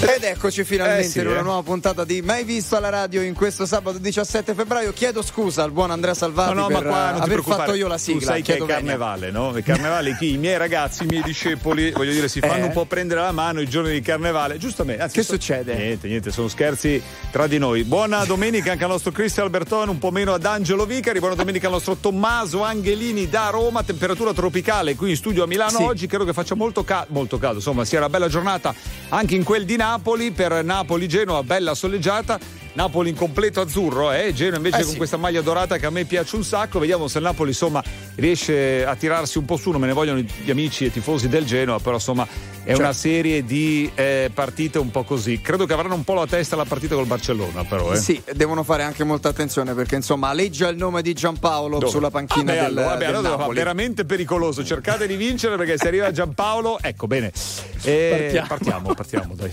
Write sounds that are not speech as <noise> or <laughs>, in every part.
Ed eccoci finalmente Eh sì, in una eh. nuova puntata di Mai visto alla radio in questo sabato 17 febbraio. Chiedo scusa al buon Andrea Salvati No, no, ma per qua eh, aver fatto io la sigla. Tu sai che è carnevale, no? Il carnevale chi? I miei ragazzi, i miei discepoli, voglio dire, si fanno Eh? un po' prendere la mano i giorni di carnevale. Giustamente. Anzi, Che so- succede? Niente, niente, sono scherzi tra di noi. Buona domenica anche al nostro Cristian Albertone, un po' meno ad Angelo Vicari. Buona domenica al nostro Tommaso Angelini da Roma, temperatura tropicale qui in studio a Milano Sì. oggi. Credo che faccia molto, ca- molto caldo. Insomma, sia una bella giornata anche in quel di Napoli. Per Napoli-Genoa, bella soleggiata. Napoli in completo azzurro, eh? Genoa invece Eh con sì. questa maglia dorata che a me piace un sacco. Vediamo se il Napoli insomma riesce a tirarsi un po' su. Non me ne vogliono gli amici e tifosi del Genoa, però insomma è Cioè- una serie di eh, partite un po' così. Credo che avranno un po' la testa la partita col Barcellona, però. Eh. Sì, devono fare anche molta attenzione perché insomma aleggia il nome di Giampaolo Dove? sulla panchina Vabbè, del, allora, vabbè, del allora Napoli. veramente pericoloso. Cercate di vincere perché se arriva Giampaolo, ecco bene. Eh, Partiamo. partiamo, partiamo, dai.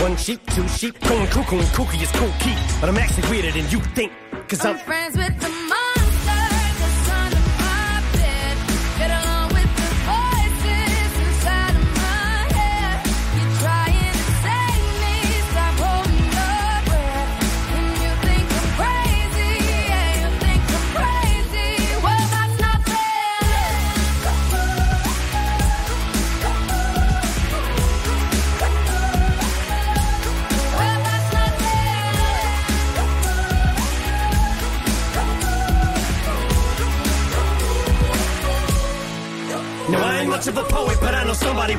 One sheep, two sheep, going cuckoo and kooky is cool key. But I'm actually weirder than you think. Cause I'm I'm friends with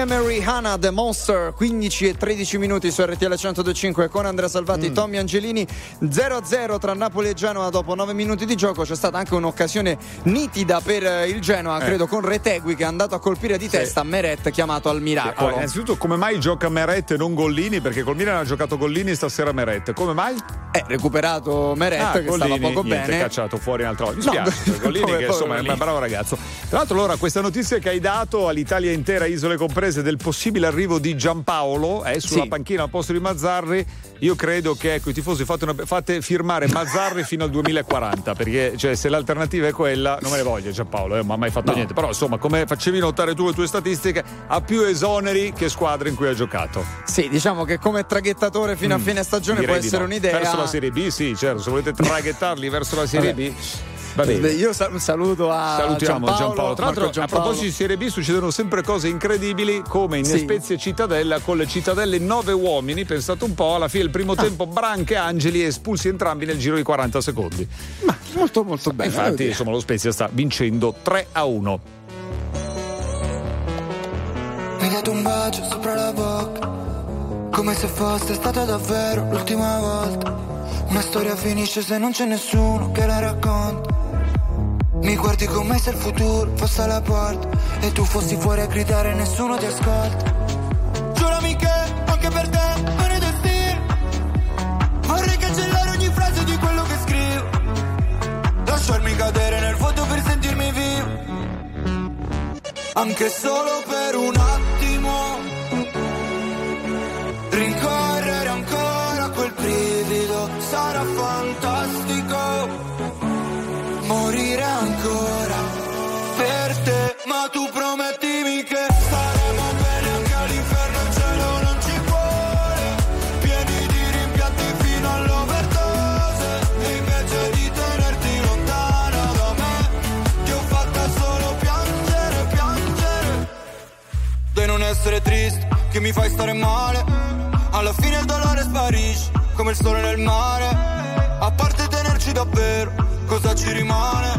Eminem e Rihanna, The Monster, 15 e 13 minuti su RTL 1025 con Andrea Salvati, Tommy Angelini, 0-0 tra Napoli e Genoa dopo 9 minuti di gioco. C'è stata anche un'occasione nitida per eh, il Genoa, credo, con Retegui che è andato a colpire di testa Meret chiamato al miracolo. Allora, innanzitutto, come mai gioca Meret e non Gollini? Perché col Milan ha giocato Gollini stasera Meret. Come mai? È recuperato Meret Ah, che stava Gollini, poco niente, bene. cacciato fuori un'altra volta. Mi No, spiace, <laughs> per Gollini che insomma è un bravo ragazzo. Tra l'altro, allora, questa notizia che hai dato all'Italia intera, isole comprese, del possibile arrivo di Giampaolo eh, sulla Sì. panchina al posto di Mazzarri, io credo che ecco, i tifosi fate, una- fate firmare Mazzarri fino al 2040, perché cioè, se l'alternativa è quella, non me ne voglio Giampaolo, eh, non ha mai fatto niente. Però insomma, come facevi notare tu le tue statistiche, ha più esoneri che squadre in cui ha giocato. Sì, diciamo che come traghettatore fino a fine stagione Mm. Può essere no. un'idea. Verso la Serie B, sì, certo, se volete traghettarli verso la Serie Vabbè. B. Va bene. Io sal- saluto a Salutiamo Giampaolo. Giampaolo. Tra l'altro, Marco a Giampaolo. proposito di Serie B, succedono sempre cose incredibili, come in Sì. Spezia Cittadella, con le Cittadelle nove uomini. Pensate un po', alla fine del Ah. primo tempo, Branca e Angeli espulsi entrambi nel giro di 40 secondi. Ma molto molto bene. Infatti, insomma, lo Spezia sta vincendo 3 a 1. Mi hai dato un bacio sopra la bocca Come se fosse stata davvero l'ultima volta una storia finisce se non c'è nessuno che la racconta. Mi guardi come se il futuro fosse alla porta e tu fossi fuori a gridare e nessuno ti ascolta. Giurami che anche per te non è destino. Vorrei cancellare ogni frase di quello che scrivo. Lasciarmi cadere nel vuoto per sentirmi vivo. Anche solo per un attimo. Sarà fantastico. Morire ancora per te, ma tu promettimi che staremo bene anche all'inferno, il cielo non ci vuole. Pieni di rimpianti fino all'overdose, invece di tenerti lontana da me, ti ho fatta solo piangere, piangere. Di non essere triste, che mi fai stare male. Alla fine il dolore sparisce, come il sole nel mare. A parte tenerci davvero, cosa ci rimane?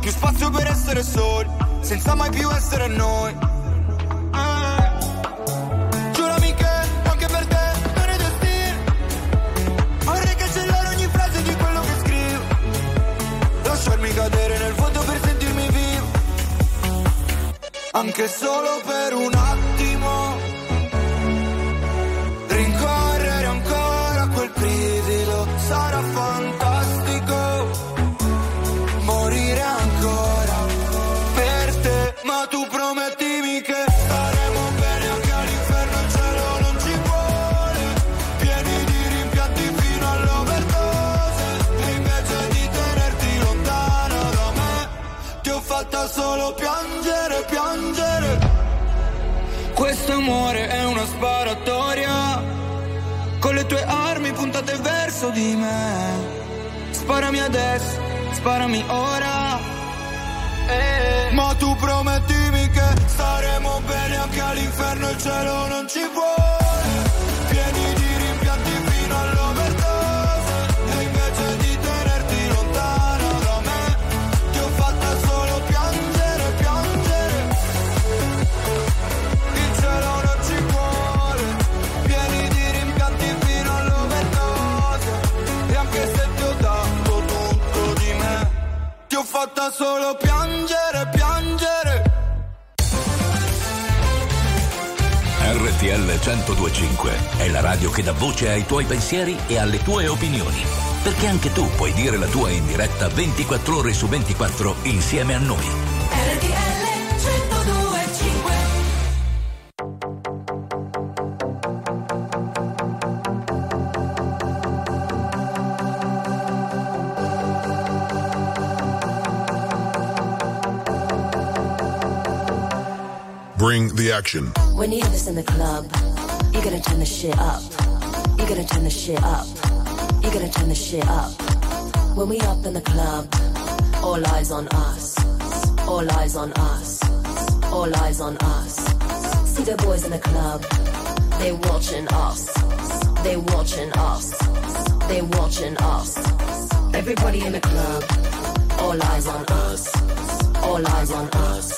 Più spazio per essere soli, senza mai più essere noi. Eh. Giurami che anche per te non è destino. Vorrei cancellare ogni frase di quello che scrivo. Lasciarmi cadere nel vuoto per sentirmi vivo. Anche solo per un attimo. Sarà fantastico. Morire ancora per te, ma tu promettimi che staremo bene anche all'inferno, il cielo non ci vuole. Pieni di rimpianti fino all'overdose, invece di tenerti lontana da me, ti ho fatta solo piangere, piangere. Questo amore è una sparatoria puntate verso di me. Sparami adesso, sparami ora. Eh. Ma tu promettimi che staremo bene anche all'inferno Il cielo non ci vuole 1025 è la radio che dà voce ai tuoi pensieri e alle tue opinioni. Perché anche tu puoi dire la tua in diretta 24 ore su 24 insieme a noi. RTL 1025 Bring the action. When you hear this in the club, you're gonna turn the shit up. You're gonna turn the shit up. You're gonna turn the shit up. When we up in the club, all eyes on us. All eyes on us. All eyes on us. See the boys in the club, they watching us. They watching us. They watching us. Everybody in the club, all eyes on us. All eyes on us.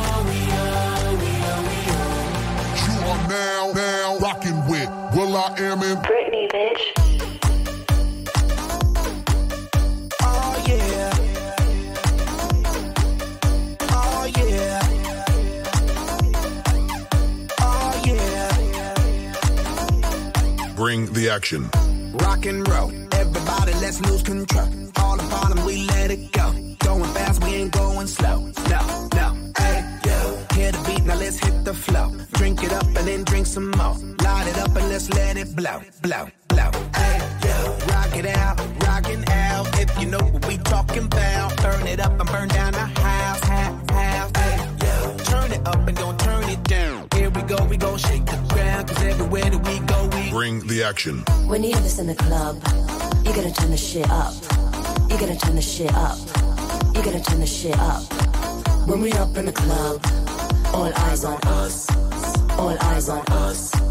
with I Am in Britney, bitch. Oh yeah. Oh yeah. Oh yeah. Bring the action. Rock and roll. Everybody, let's lose control. All the bottom, we let it go. Going fast, we ain't going slow. No, no. Hey, yo. Hear the beat, now let's hit the flow. Drink it up and then drink some more. Blow, blow, blow. Hey, yo. Rock it out, rockin' out. If you know what we talking about, burn it up and burn down the house, house, house. Hey, yo. Turn it up and don't turn it down. Here we go, we gon' shake the ground. Cause everywhere that we go, we Bring the action. When you hear this in the club, you're gonna turn the shit up. You're gonna turn the shit up. You're gonna turn the shit up. When we up in the club, all eyes on us. All eyes on us.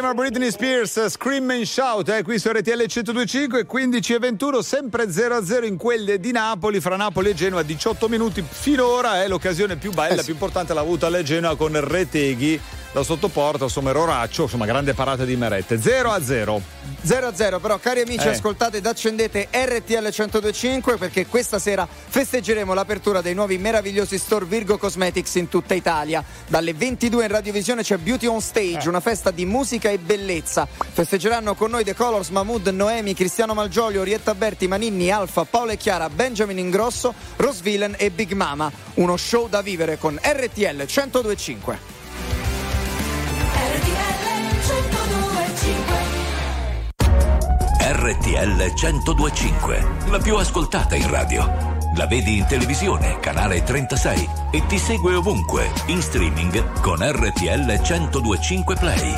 Insieme a Britney Spears, Scream and Shout, eh, qui su RTL 102.5 15 e 21, sempre 0-0 in quelle di Napoli, fra Napoli e Genoa, 18 minuti. Finora è l'occasione più bella, più importante l'ha avuta la Genoa con Reteghi da sottoporta, insomma Roraccio, insomma grande parata di Merette. 0-0. 0-0, però cari amici Eh. ascoltate ed accendete RTL 1025 perché questa sera festeggeremo l'apertura dei nuovi meravigliosi store Virgo Cosmetics in tutta Italia. Dalle 22 in radiovisione c'è Beauty on Stage, una festa di musica e bellezza. Festeggeranno con noi The Colors, Mahmood, Noemi, Cristiano Malgioglio, Orietta Berti, Maninni, Alfa, Paola e Chiara, Benjamin Ingrosso, Rose Villain e Big Mama. Uno show da vivere con RTL 1025. RTL 1025, la più ascoltata in radio. La vedi in televisione, canale 36 e ti segue ovunque, in streaming con RTL 1025 Play.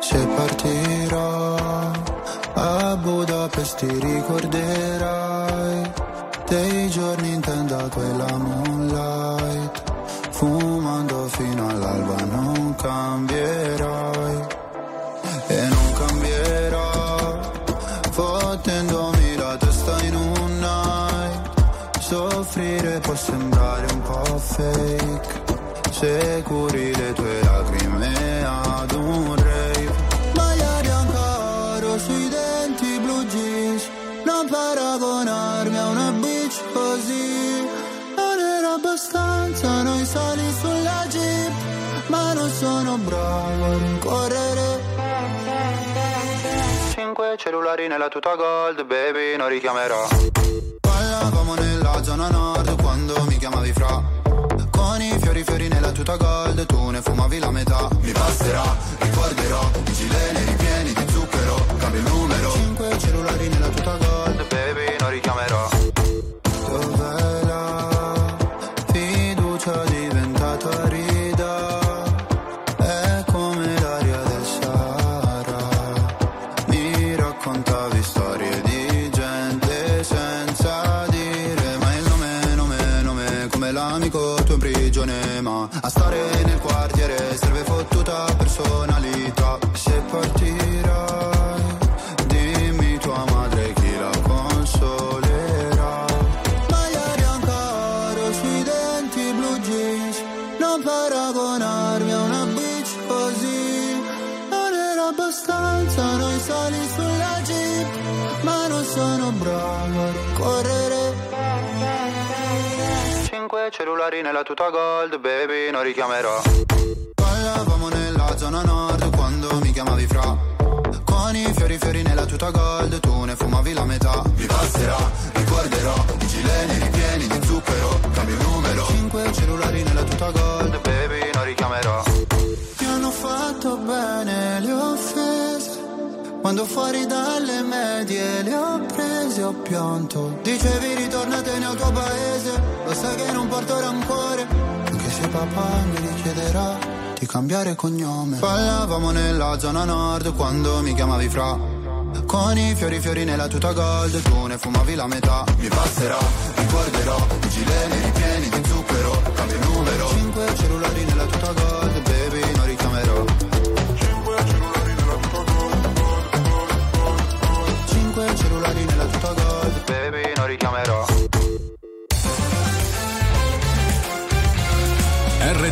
Se partirò a Budapest ti ricorderai dei giorni in tenda quella moonlight fumando fino all'alba non cambierai sembrare un po' fake. Se curi le tue lacrime ad un rave. Maglia bianca sui denti blu jeans. Non paragonarmi a una bitch così. Non era abbastanza noi sali sulla jeep. Ma non sono bravo a rincorrere. Cinque cellulari nella tuta gold Baby non richiamerò. Ballavamo nella zona nord Chiamavi fra. Con i fiori fiori nella tuta gold Tu ne fumavi la metà. Mi basterà, ricorderò I gileni ripieni di zucchero Cambio il numero. Cinque cellulari nella tuta gold Baby non richiamerò Ferrari nella tuta gold, baby, non richiamerò. Ballavamo nella zona nord quando mi chiamavi fra. Con i fiori fiori nella tuta gold, tu ne fumavi la metà. Mi passerà, ricorderò, i gileni ripieni di zucchero, cambio Quando fuori dalle medie le ho prese ho pianto. Dicevi ritornate nel tuo paese. Lo sai che non porto rancore. Anche se papà mi richiederà di cambiare cognome. Parlavamo nella zona nord quando mi chiamavi fra. Con i fiori fiori nella tuta gold Tu ne fumavi la metà. Mi passerà, ricorderò I gileni ripieni di zucchero Cambio numero. Cinque cellulari nella tuta gold.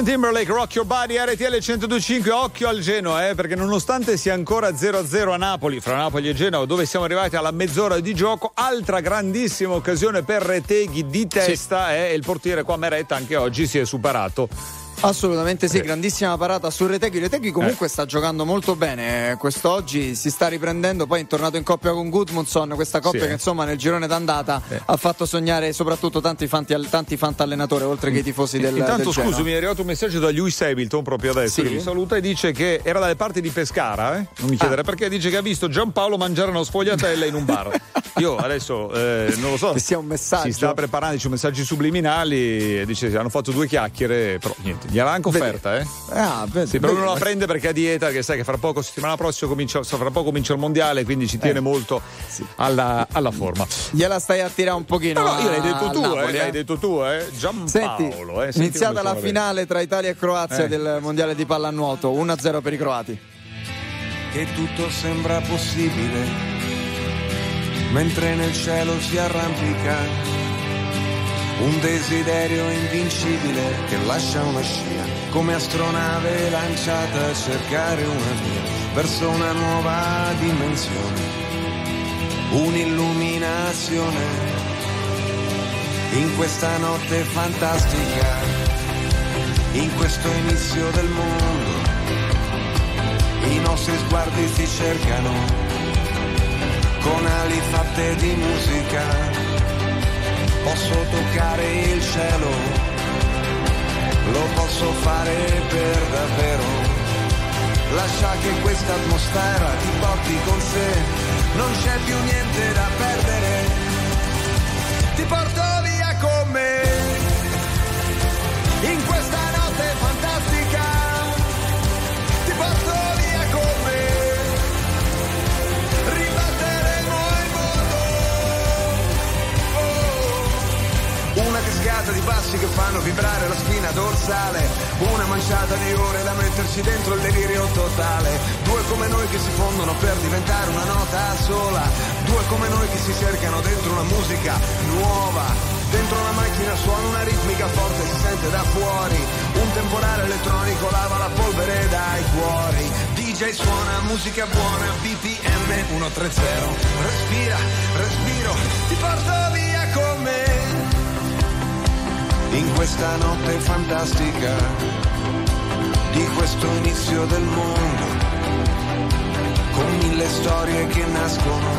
Justin Timberlake, Rock Your Body, RTL 125, occhio al Genoa, eh, perché nonostante sia ancora 0-0 a Napoli, fra Napoli e Genoa, dove siamo arrivati alla mezz'ora di gioco, altra grandissima occasione per Reteghi di testa sì. eh, e il portiere qua Meretta anche oggi si è superato Assolutamente sì, grandissima parata su Retegui. Retegui comunque sta giocando molto bene eh, quest'oggi, si sta riprendendo, poi è tornato in coppia con Gudmundsson, questa coppia Sì. che insomma nel girone d'andata ha fatto sognare soprattutto tanti, fanti, tanti fantallenatori oltre che i tifosi del, Intanto del Genoa. scusi, mi è arrivato un messaggio da Lewis Hamilton proprio adesso Sì? che mi saluta e dice che era dalle parti di Pescara, eh? non mi Ah. chiedere perché, dice che ha visto Giampaolo mangiare una sfogliatella in un bar. <laughs> Io adesso eh, non lo so. Si sta preparando, dice messaggi subliminali, e dice hanno fatto due chiacchiere, però niente, gliel'ha anche offerta, eh? Ah, vedi, Sì, però vedi, non la prende perché a dieta, che sai che fra poco, settimana prossima comincia, fra poco comincia il mondiale, quindi ci Eh. tiene molto alla, alla forma. Gliela stai a tirare un pochino. Però io l'hai detto tu, Napoli, eh, l'hai detto tu, eh? Giampaolo, Senti, eh? Senti iniziata la finale tra Italia e Croazia Eh. del mondiale di pallanuoto, 1-0 per i croati. che tutto sembra possibile, mentre nel cielo si arrampica un desiderio invincibile che lascia una scia, come astronave lanciata a cercare una via verso una nuova dimensione, un'illuminazione in questa notte fantastica, in questo inizio del mondo i nostri sguardi si cercano con ali fatte di musica. Posso toccare il cielo, lo posso fare per davvero. Lascia che questa atmosfera ti porti con sé, non c'è più niente da perdere. Ti porto via con me in questa cascata di passi che fanno vibrare la spina dorsale, una manciata di ore da metterci dentro il delirio totale, due come noi che si fondono per diventare una nota sola, due come noi che si cercano dentro una musica nuova. Dentro una macchina suona una ritmica forte, si sente da fuori. Un temporale elettronico lava la polvere dai cuori. DJ suona musica buona, BPM 130. Respira, respiro, ti porto via con me. In questa notte fantastica di questo inizio del mondo, con mille storie che nascono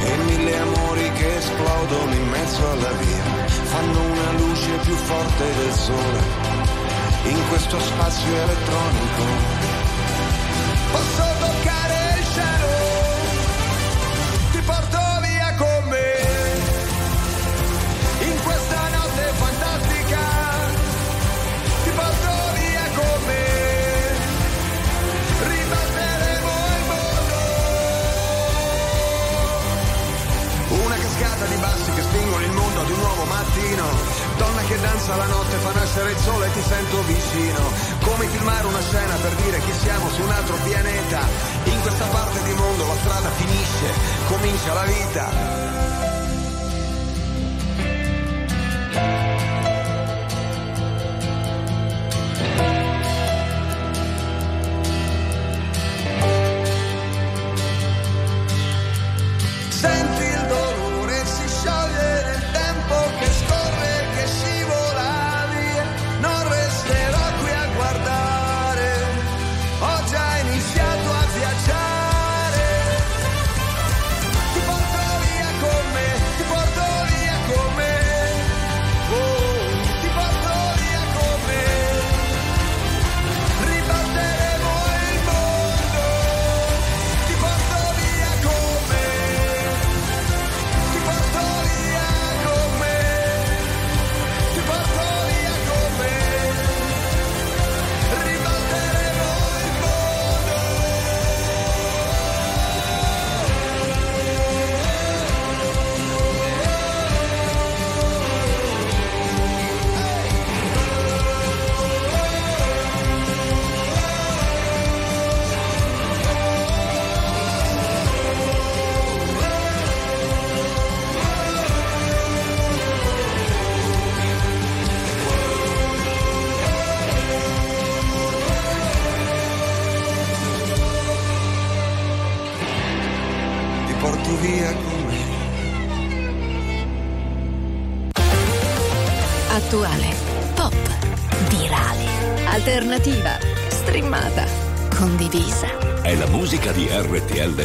e mille amori che esplodono in mezzo alla via, fanno una luce più forte del sole in questo spazio elettronico. Posso mattino. Donna che danza la notte, fa nascere il sole e ti sento vicino. Come filmare una scena per dire che siamo su un altro pianeta. In questa parte di mondo la strada finisce, comincia la vita.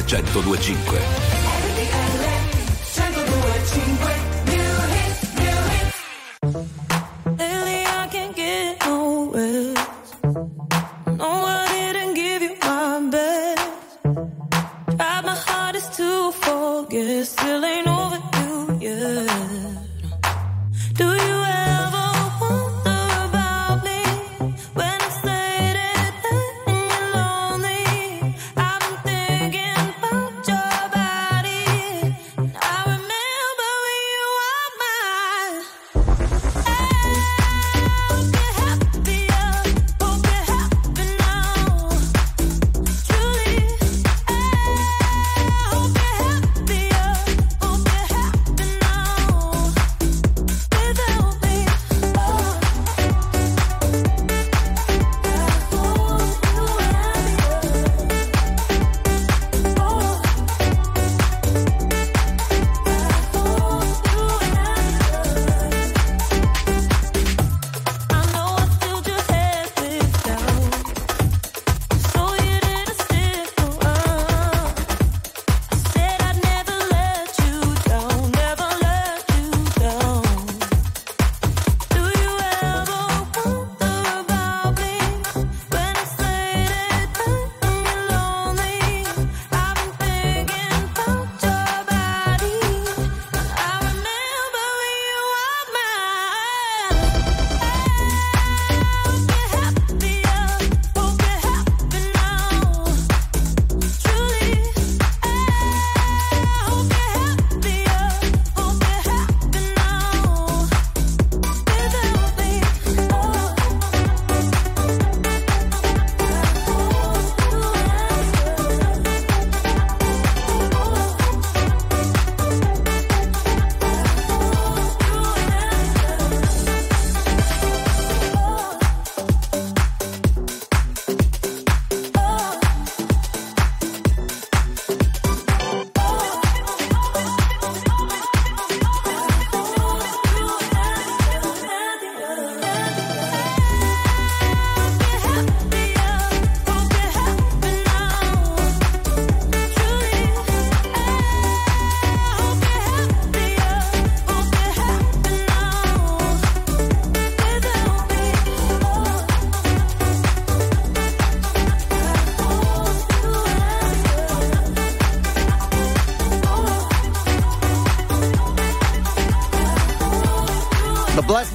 1025.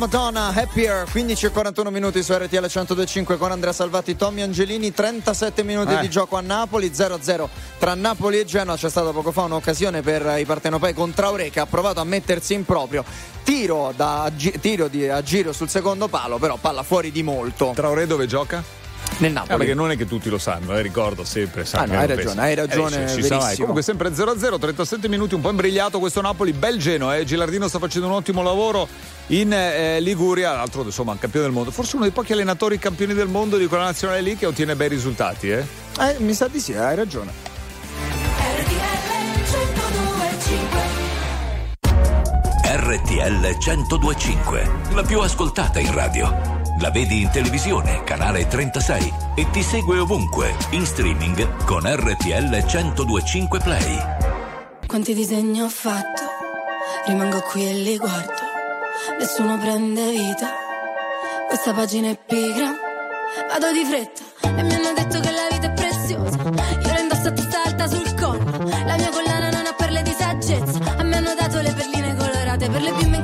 Madonna, Happier, 15 e 41 minuti su RTL 1025 con Andrea Salvati, Tommy Angelini, 37 minuti Eh. di gioco a Napoli, 0-0 tra Napoli e Genoa, c'è stata poco fa un'occasione per i partenopei con Traoré che ha provato a mettersi in proprio, tiro, da, gi- tiro di, a giro sul secondo palo, però palla fuori di molto. Traoré dove gioca? Nel Eh, Napoli. perché non è che tutti lo sanno, eh, ricordo sempre. Ah, no, hai ragione, penso. hai ragione, Eh, verissimo. Comunque sempre 0-0, 37 minuti, un po' imbrigliato questo Napoli, bel Genoa, eh. Gilardino sta facendo un ottimo lavoro in eh, Liguria, altro insomma campione del mondo, forse uno dei pochi allenatori campioni del mondo di quella nazionale lì che ottiene bei risultati. Eh. Eh, mi sa di sì, hai ragione. RTL 1025, la più ascoltata in radio. La vedi in televisione, canale 36 e ti segue ovunque, in streaming con RTL 1025 Play. Quanti disegni ho fatto, rimango qui e li guardo, nessuno prende vita, questa pagina è pigra, vado di fretta. E mi hanno detto che la vita è preziosa, io la indosso a testa alta sul collo, la mia collana non ha perle di saggezza, a me hanno dato le perline colorate. Per le bimbe incasinate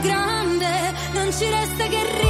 grande, non ci resta che ridere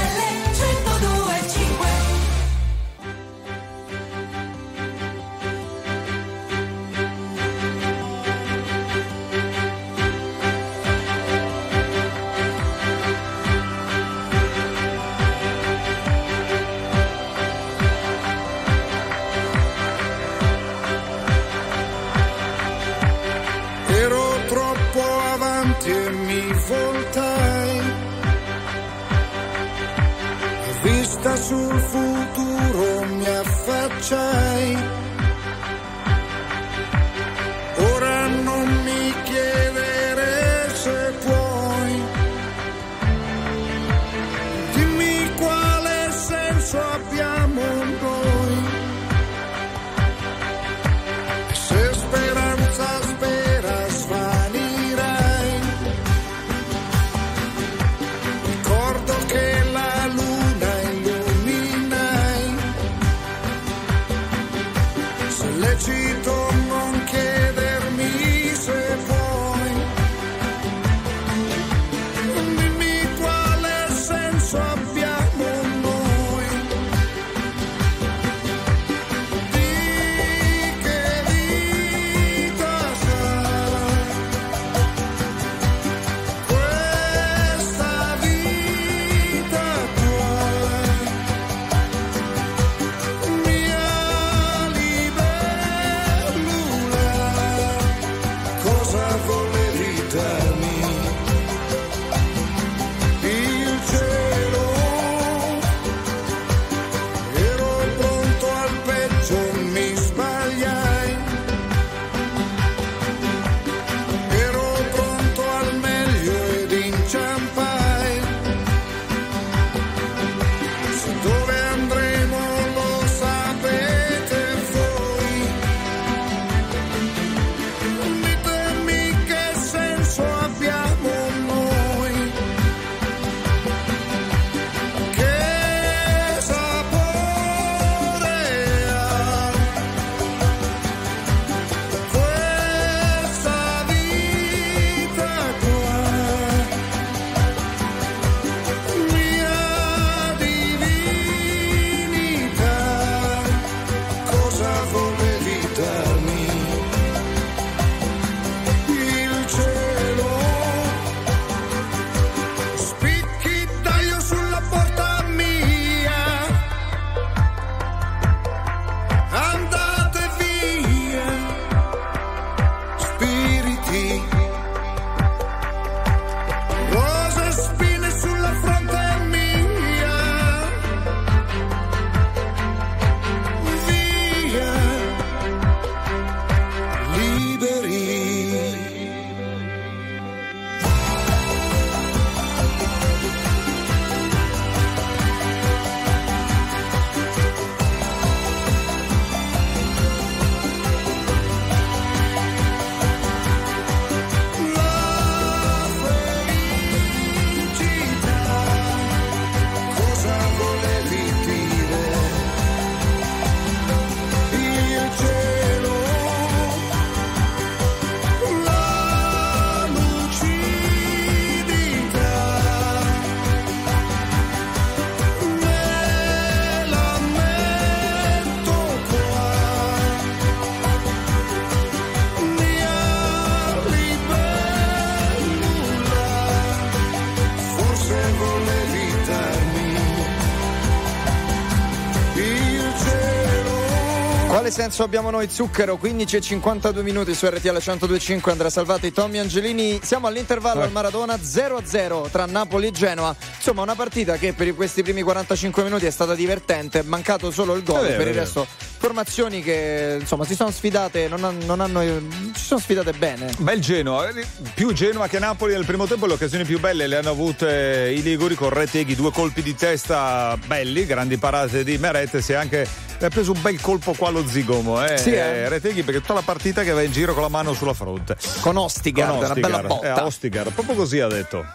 Quale senso abbiamo noi zucchero? 15 e 52 minuti su RTL 1025 Andrea Salvati, Tommy Angelini. Siamo all'intervallo Eh. al Maradona 0-0 tra Napoli e Genoa. Insomma, una partita che per questi primi 45 minuti è stata divertente, è mancato solo il gol. vero, per è il resto formazioni che insomma si sono sfidate, non, non hanno si sono sfidate bene. Bel Genoa, eh, più Genoa che Napoli nel primo tempo le occasioni più belle le hanno avute i Liguri con Reteghi, due colpi di testa belli, grandi parate di Meretes e anche ha preso un bel colpo qua allo zigomo, eh, Sì, eh. Reteghi perché tutta la partita che va in giro con la mano sulla fronte. Con Ostigard, una bella botta. Eh, a Ostigard, proprio così ha detto.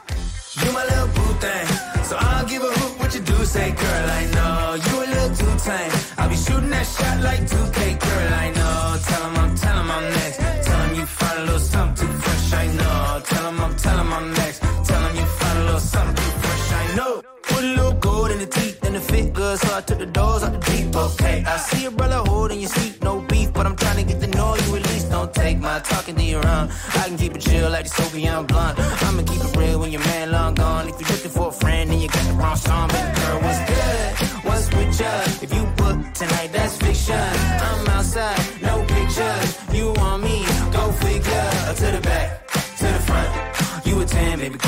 You my little boo thing, so I'll give a hoot what you do. Say, girl, I know you a little too tame. I'll be shooting that shot like 2K, girl, I know. Tell 'em I'm, tell 'em I'm next. A little something too fresh, I know. Tell 'em I'm, tell I'm next. Tell 'em you find a little something too fresh, I know. Put a little gold in the teeth and the fit good, so I took the doors out the deep. Okay, I see your brother holding your seat, no beef, but I'm trying to get to know you at least. Don't take my talking to your own. I can keep it chill like the Soviet blunt. I'ma keep it real when your man long gone. If you're looking for a friend and you got the wrong song, baby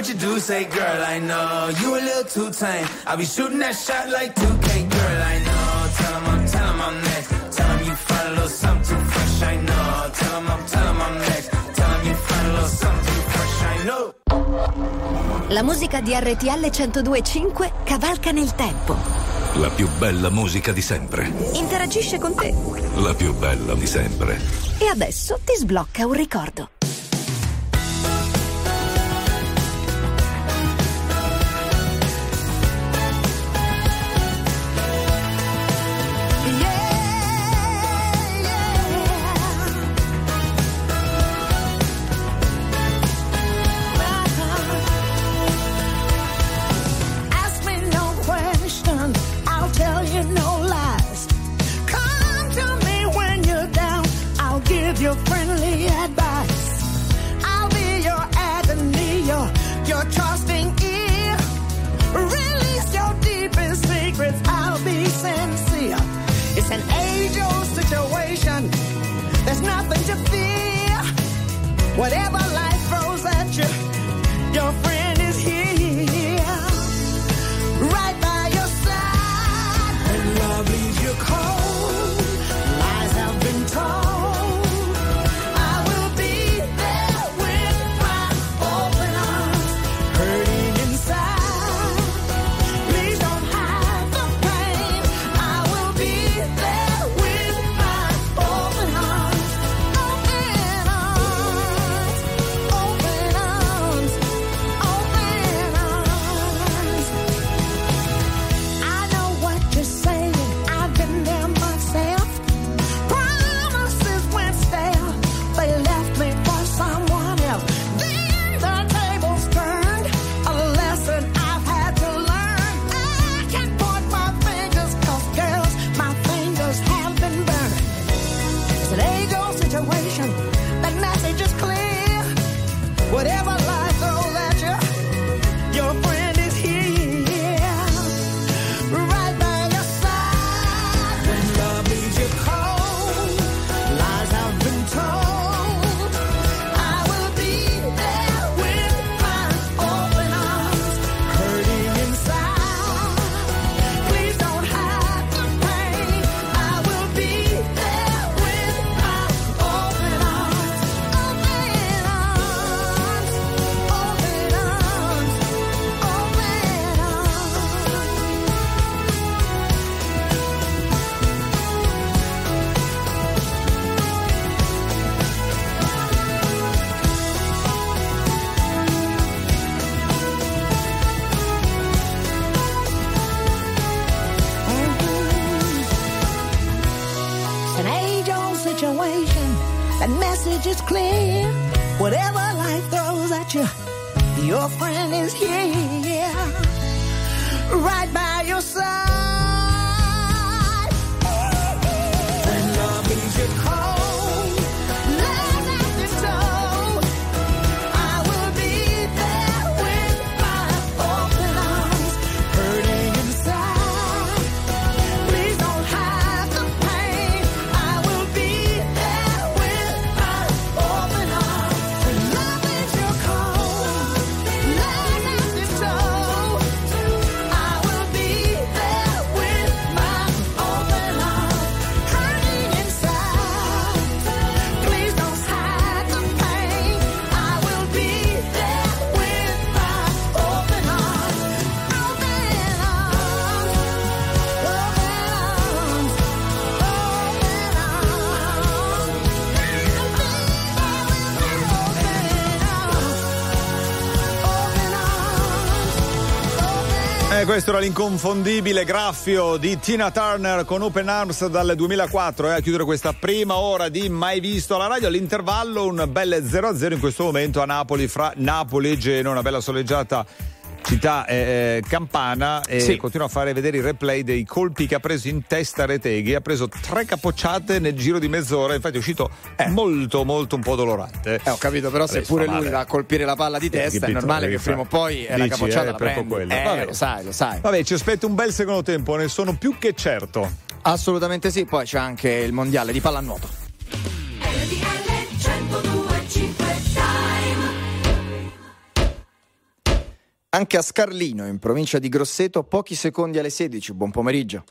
what you do. Say, girl, I know you a little too tame. I'll be shooting that shot like 2K, girl, I know. Tell 'em I'm, tell 'em I'm next. Tell 'em you find a little something too fresh, I know. Tell 'em I'm, tell 'em I'm next. Tell 'em you find a little something too fresh, I know. La musica di RTL 1025 cavalca nel tempo. La più bella musica di sempre. Interagisce con te. La più bella di sempre. E adesso ti sblocca un ricordo. Questo era l'inconfondibile graffio di Tina Turner con Open Arms dal 2004 e a chiudere questa prima ora di Mai Visto alla radio. All'intervallo un bel 0-0 in questo momento a Napoli fra Napoli e Genoa, una bella soleggiata città eh, eh, campana e Sì. continua a fare vedere i replay dei colpi che ha preso in testa Reteghi, ha preso tre capocciate nel giro di mezz'ora, infatti è uscito molto molto un po' dolorante. Eh, ho capito, però se pure lui va a colpire la palla di Eh, testa, è normale che prima o poi eh, la Dici, capocciata eh, la prendi. quello. Eh, Vabbè. lo sai, lo sai. Vabbè, ci aspetta un bel secondo tempo, ne sono più che certo. Assolutamente sì, poi c'è anche il mondiale di pallanuoto. Anche a Scarlino, in provincia di Grosseto, pochi secondi alle 16. Buon pomeriggio.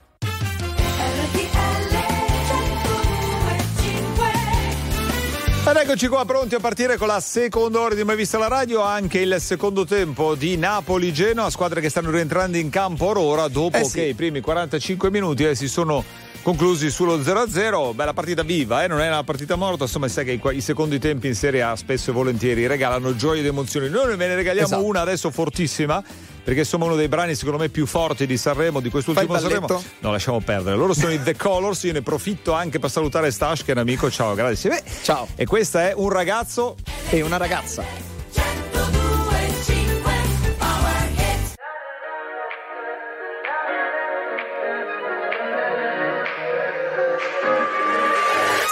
Ed eccoci qua pronti a partire con la seconda ora di Mai Vista la Radio, anche il secondo tempo di Napoli-Genoa, squadre che stanno rientrando in campo or ora dopo Eh sì. che i primi 45 minuti eh, si sono conclusi sullo 0-0. Bella partita viva, eh? non è una partita morta, insomma sai che i, i secondi tempi in Serie A spesso e volentieri regalano gioie ed emozioni. Noi ve ne regaliamo Esatto. una adesso fortissima. Perché insomma uno dei brani secondo me più forti di Sanremo, di quest'ultimo Sanremo. No, lasciamo perdere. Loro sono i The Colors. Io ne approfitto anche per salutare Stash, che è un amico. Ciao, grazie. Beh, Ciao. E questa è un ragazzo. E una ragazza.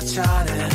got shot at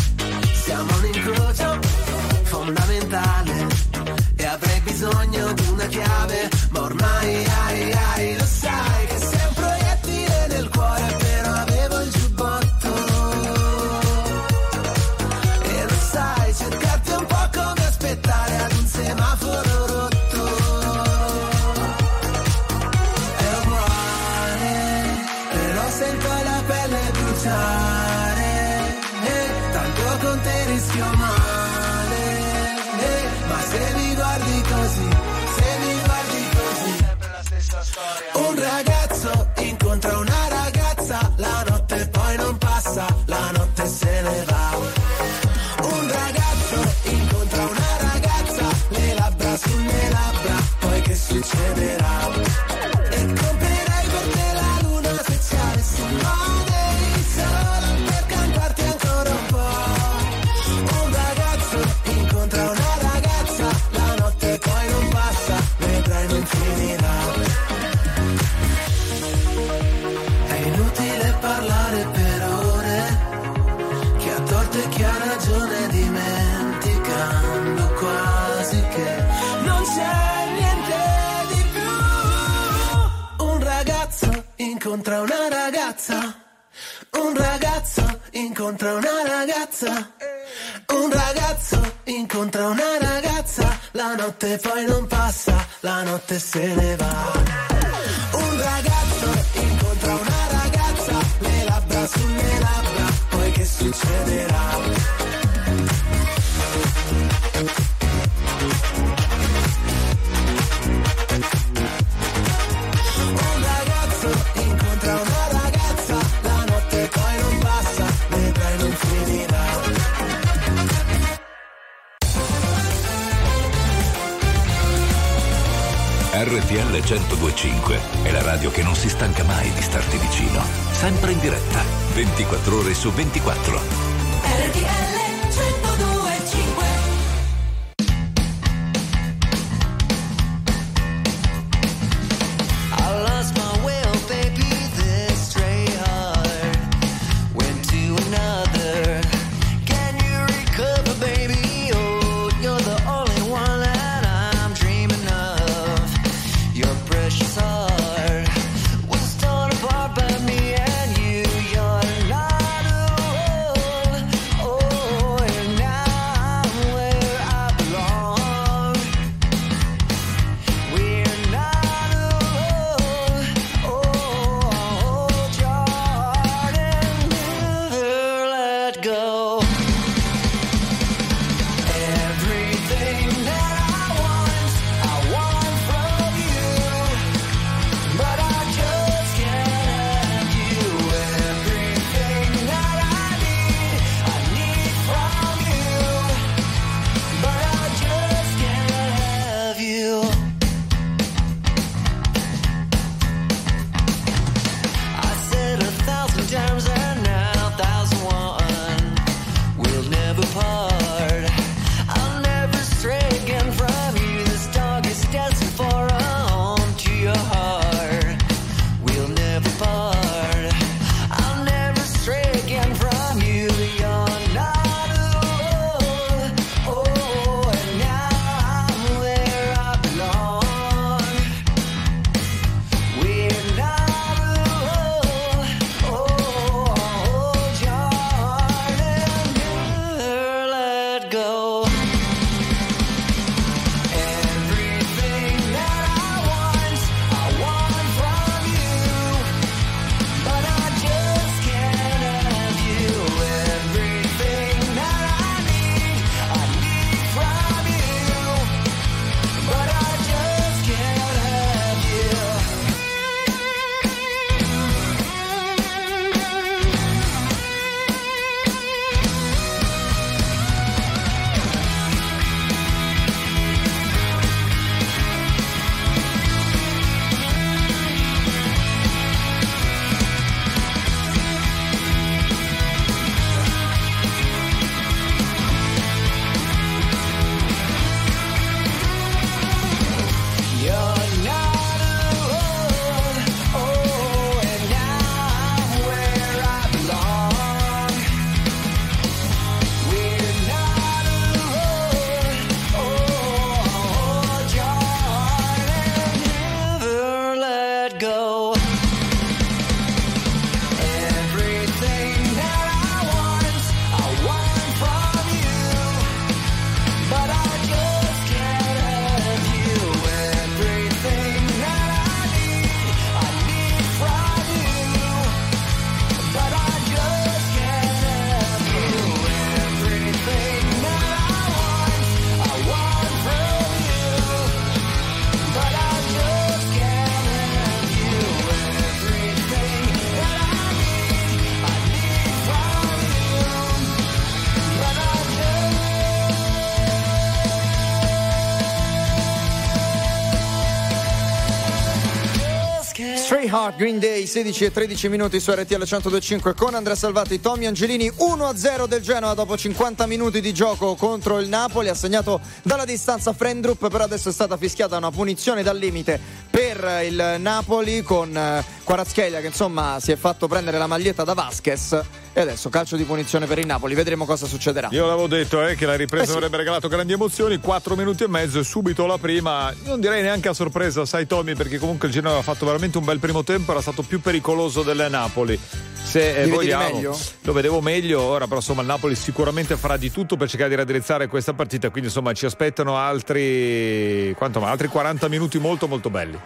Heart Green Day 16 e 13 minuti su RTL 1025 con Andrea Salvati, Tommy Angelini 1-0 del Genoa dopo 50 minuti di gioco contro il Napoli assegnato dalla distanza Frendrup però adesso è stata fischiata una punizione dal limite per il Napoli con eh, Kvaratskhelia che insomma si è fatto prendere la maglietta da Vasquez. E adesso calcio di punizione per il Napoli vedremo cosa succederà. Io l'avevo detto eh, che la ripresa Eh sì. avrebbe regalato grandi emozioni, 4 minuti e mezzo e subito la prima, non direi neanche a sorpresa, sai Tommy, perché comunque il Genoa aveva fatto veramente un bel primo tempo, era stato più pericoloso del Napoli. Se eh, vogliamo, lo vedevo meglio, ora però insomma il Napoli sicuramente farà di tutto per cercare di raddrizzare questa partita, quindi insomma ci aspettano altri, quanto, ma, altri 40 minuti molto molto belli.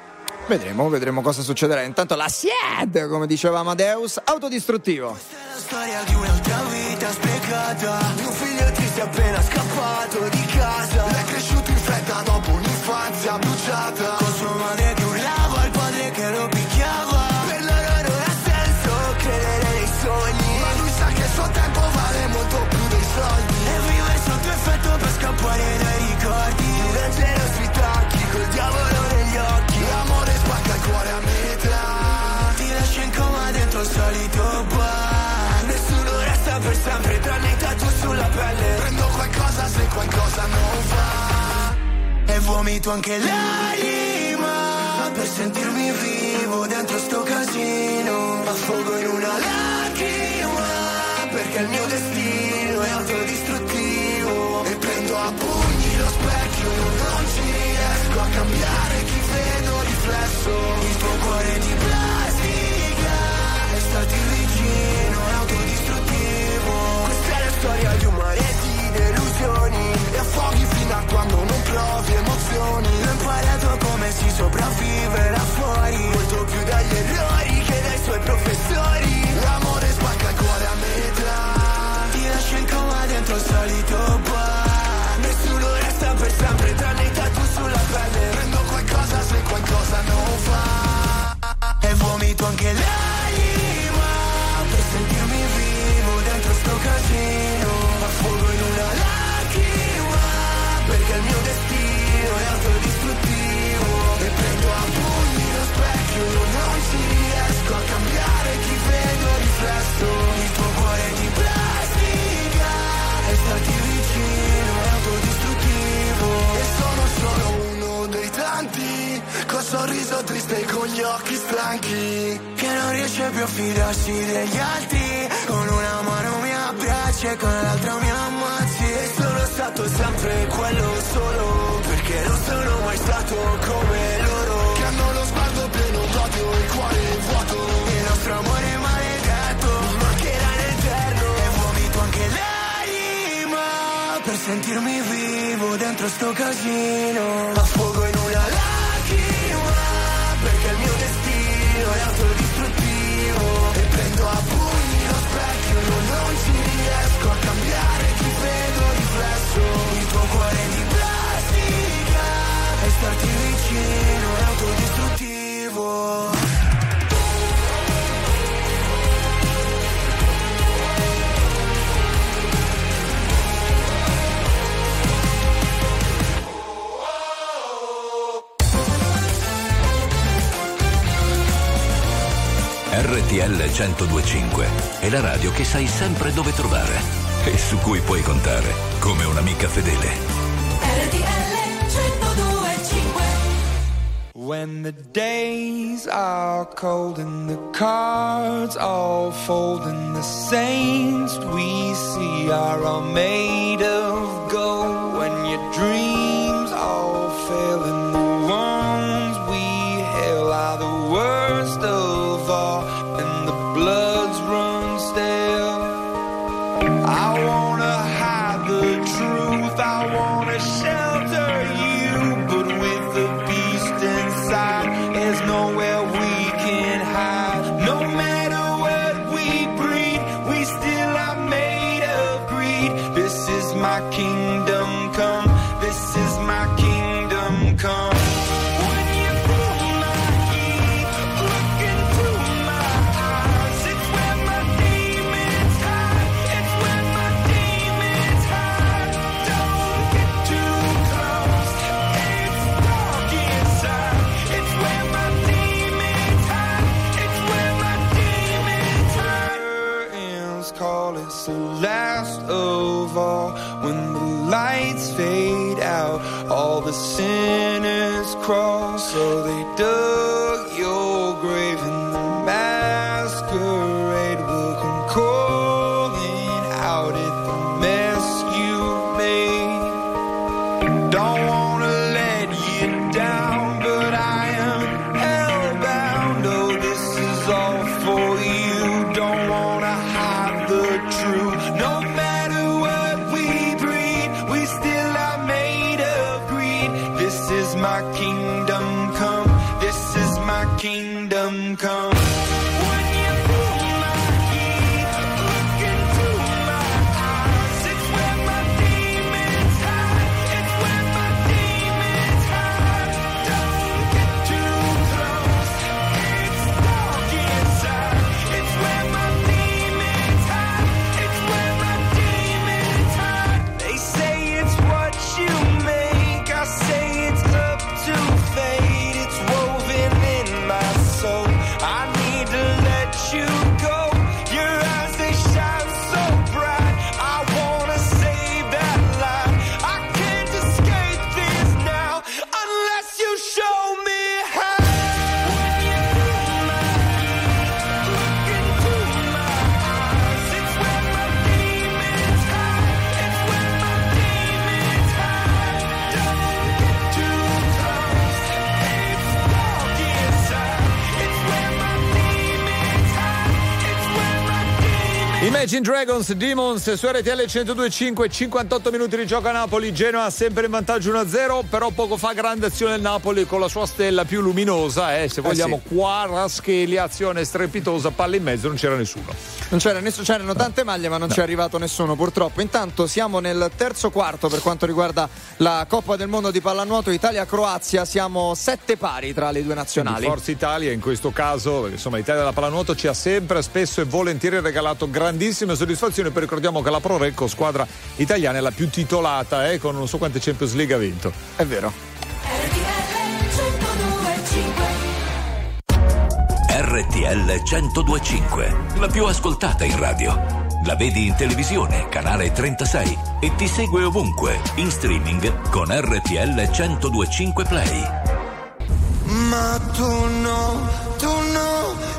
Vedremo vedremo cosa succederà. Intanto la SIED come diceva Amadeus autodistruttivo. La storia di un'altra vita sprecata. Mio figlio triste appena scappato di casa vomito anche l'anima. Per sentirmi vivo dentro sto casino Affogo in una lacrima. Perché il mio destino è autodistruttivo. E prendo a pugni lo specchio Non ci riesco a cambiare chi vedo riflesso. Il tuo cuore di plastica E starti vicino è autodistruttivo. Questa è la storia di un mare di delusioni. E affoghi fino a quando non provi emozioni Ho imparato come si sopravvive là fuori. Molto più dagli errori che dai suoi professori. L'amore spacca il cuore a metà. Ti lascia in coma dentro il solito sorriso triste con gli occhi stanchi Che non riesce più a fidarsi degli altri. Con una mano mi abbracci e con l'altra mi ammazzi. E sono stato sempre quello solo Perché non sono mai stato come loro. Che hanno lo sguardo pieno d'odio e il cuore vuoto. Il nostro amore maledetto mancherà in eterno E vomito anche l'anima Per sentirmi vivo dentro sto casino specchio Non ci riesco a cambiare chi vedo riflesso. Il tuo cuore di plastica E starti vicino è autodistruttivo RTL 1025 è la radio che sai sempre dove trovare e su cui puoi contare come un'amica fedele. RTL 1025 When the days are cold and the cards all fold and the saints we see are all made of Imagine Dragons, Demons su RTL 102.5, 58 minuti di gioco a Napoli, Genoa sempre in vantaggio 1-0, però poco fa grande azione il Napoli con la sua stella più luminosa, eh, se vogliamo, sì. Quaraschelia, azione strepitosa, palla in mezzo, non c'era nessuno. Non c'era nessuno, c'erano tante maglie, ma non c'è arrivato nessuno purtroppo. Intanto siamo nel terzo quarto per quanto riguarda la Coppa del Mondo di pallanuoto Italia-Croazia. Siamo sette pari tra le due nazionali. Quindi Forza Italia in questo caso, insomma l'Italia della pallanuoto ci ha sempre, spesso e volentieri regalato grandissime soddisfazioni, poi ricordiamo che la Pro Recco, squadra italiana, è la più titolata, eh, con non so quante Champions League ha vinto. È vero. RTL 1025, la più ascoltata in radio. La vedi in televisione, canale 36 e ti segue ovunque, in streaming con RTL 1025 Play. Ma tu no, tu no, tu no,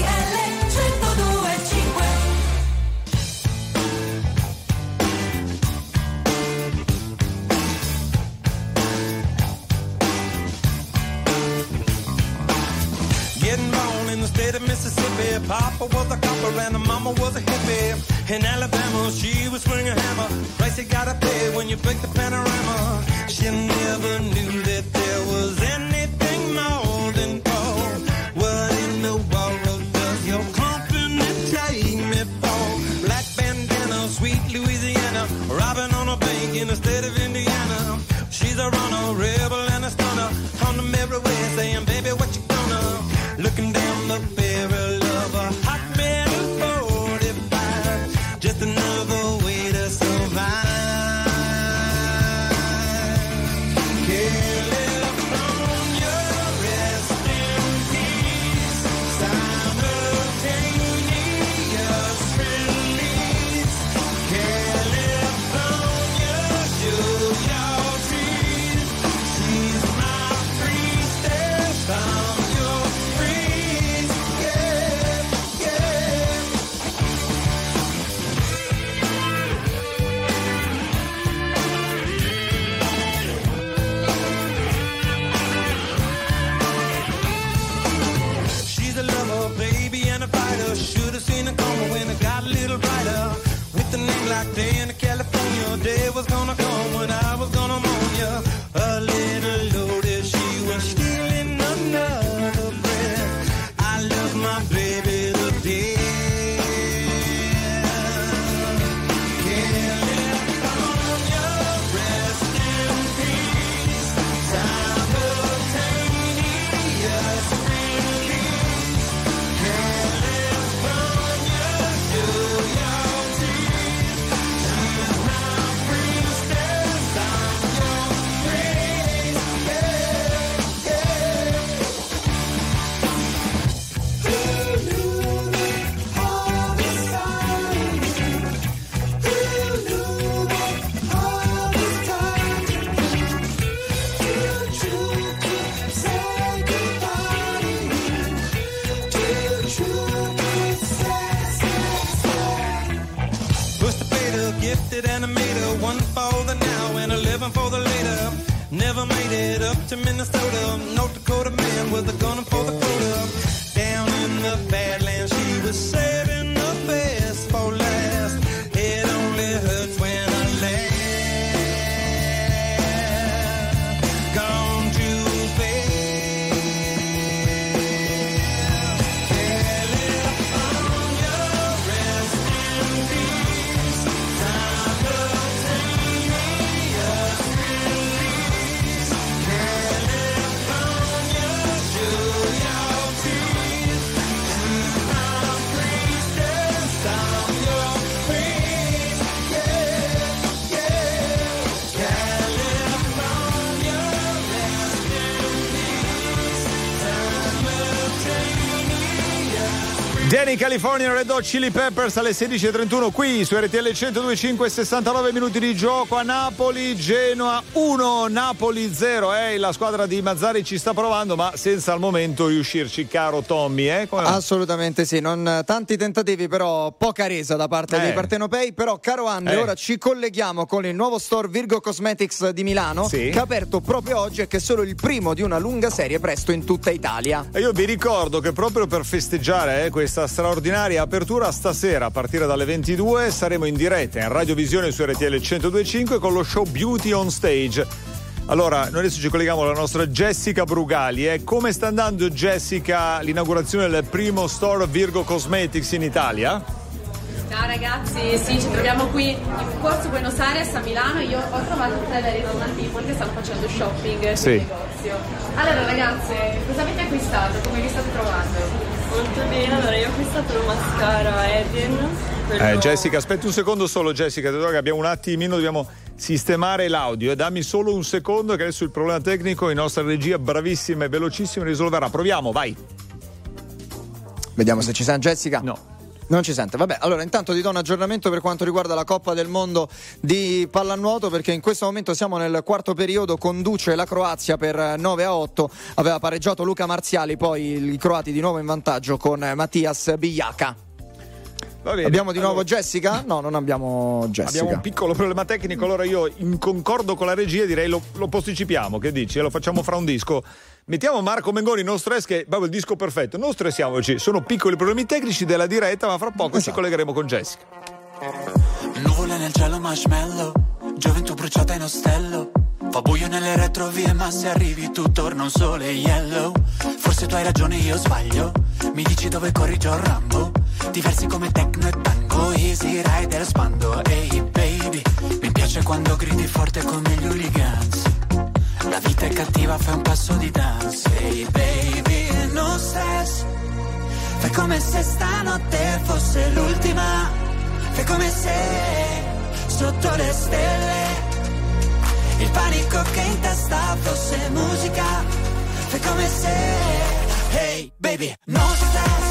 Danny California Red Hot Chili Peppers alle 16.31 qui su RTL 102.5 69 minuti di gioco a Napoli Genoa 1 Napoli 0 eh, la squadra di Mazzari ci sta provando ma senza al momento riuscirci caro Tommy eh? Assolutamente sì, non tanti tentativi, però poca resa da parte Eh. dei partenopei. Però, caro Andre, Eh. ora ci colleghiamo con il nuovo store Virgo Cosmetics di Milano, Sì. che ha aperto proprio oggi e che è solo il primo di una lunga serie presto in tutta Italia. E io vi ricordo che proprio per festeggiare eh, questa straordinaria apertura, stasera a partire dalle 22 saremo in diretta in radiovisione su RTL 1025 con lo show Beauty on Stage. Allora, noi adesso ci colleghiamo alla nostra Jessica Brugali. Eh. Come sta andando Jessica l'inaugurazione del primo store Virgo Cosmetics in Italia? Ciao ragazzi, sì, ci troviamo qui in Corso Buenos Aires a Milano. Io ho trovato tre veri tornativi che stanno facendo shopping Sì. sul negozio. Allora ragazze, cosa avete acquistato? Come vi state trovando? Molto bene, allora io ho acquistato il mascara Evian. quello- Eh, Jessica, aspetti un secondo solo, Jessica, che abbiamo un attimino, dobbiamo sistemare l'audio. E dammi solo un secondo che adesso il problema tecnico in nostra regia bravissima e velocissima risolverà. Proviamo, vai. Vediamo se ci sa Jessica. No. Non ci sente, vabbè. Allora, intanto ti do un aggiornamento per quanto riguarda la Coppa del Mondo di pallanuoto, perché in questo momento siamo nel quarto periodo, conduce la Croazia per 9 a 8, aveva pareggiato Luca Marziali, poi i croati di nuovo in vantaggio con Mattias Bigliaca. Abbiamo di allora- nuovo Jessica? No, non abbiamo Jessica. Abbiamo un piccolo problema tecnico, allora io in concordo con la regia direi lo, lo posticipiamo, che dici? E Lo facciamo fra un disco. Mettiamo Marco Mengoni, non stress, che è proprio il disco perfetto. Non stressiamoci, sono piccoli problemi tecnici della diretta, ma fra poco Esatto. ci collegheremo con Jessica. Nuvole nel cielo marshmallow. Gioventù bruciata in ostello. Fa buio nelle retrovie ma se arrivi tu torna un sole yellow. Forse tu hai ragione io sbaglio. Mi dici dove corri John Rambo. Diversi come techno e tango Easy rider spando. Ehi baby Mi piace quando gridi forte come gli hooligans La vita è cattiva fai un passo di dance Ehi baby non stress. Fai come se stanotte fosse l'ultima. Fai come se sotto le stelle il panico che in testa fosse musica. Fai come se, hey baby, no stress,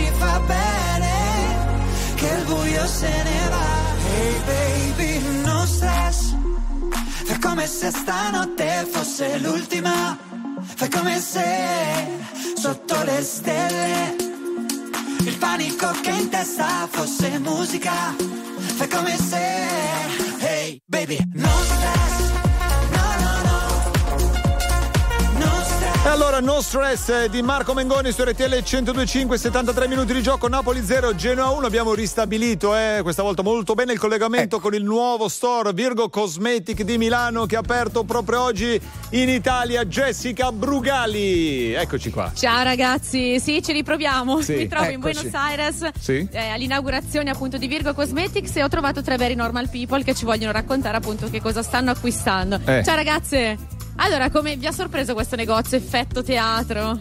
Ci fa bene. Che il buio se ne va. Hey baby, no stress. Fai come se stanotte fosse l'ultima. Fai come se sotto le stelle il panico che in testa fosse musica. Fai come se, hey baby, no stress, allora no stress eh, di Marco Mengoni su RTL 1025, 73 minuti di gioco, Napoli 0, Genoa 1. Abbiamo ristabilito eh, questa volta molto bene il collegamento Ecco. con il nuovo store Virgo Cosmetic di Milano che ha aperto proprio oggi in Italia. Jessica Brugali, eccoci qua. Ciao ragazzi, sì, ci riproviamo. Sì. Mi trovo in Eccoci. Buenos Aires Sì. eh, all'inaugurazione appunto di Virgo Cosmetics e ho trovato tre veri normal people che ci vogliono raccontare appunto che cosa stanno acquistando. Eh. Ciao ragazze! Allora, come vi ha sorpreso questo negozio effetto teatro?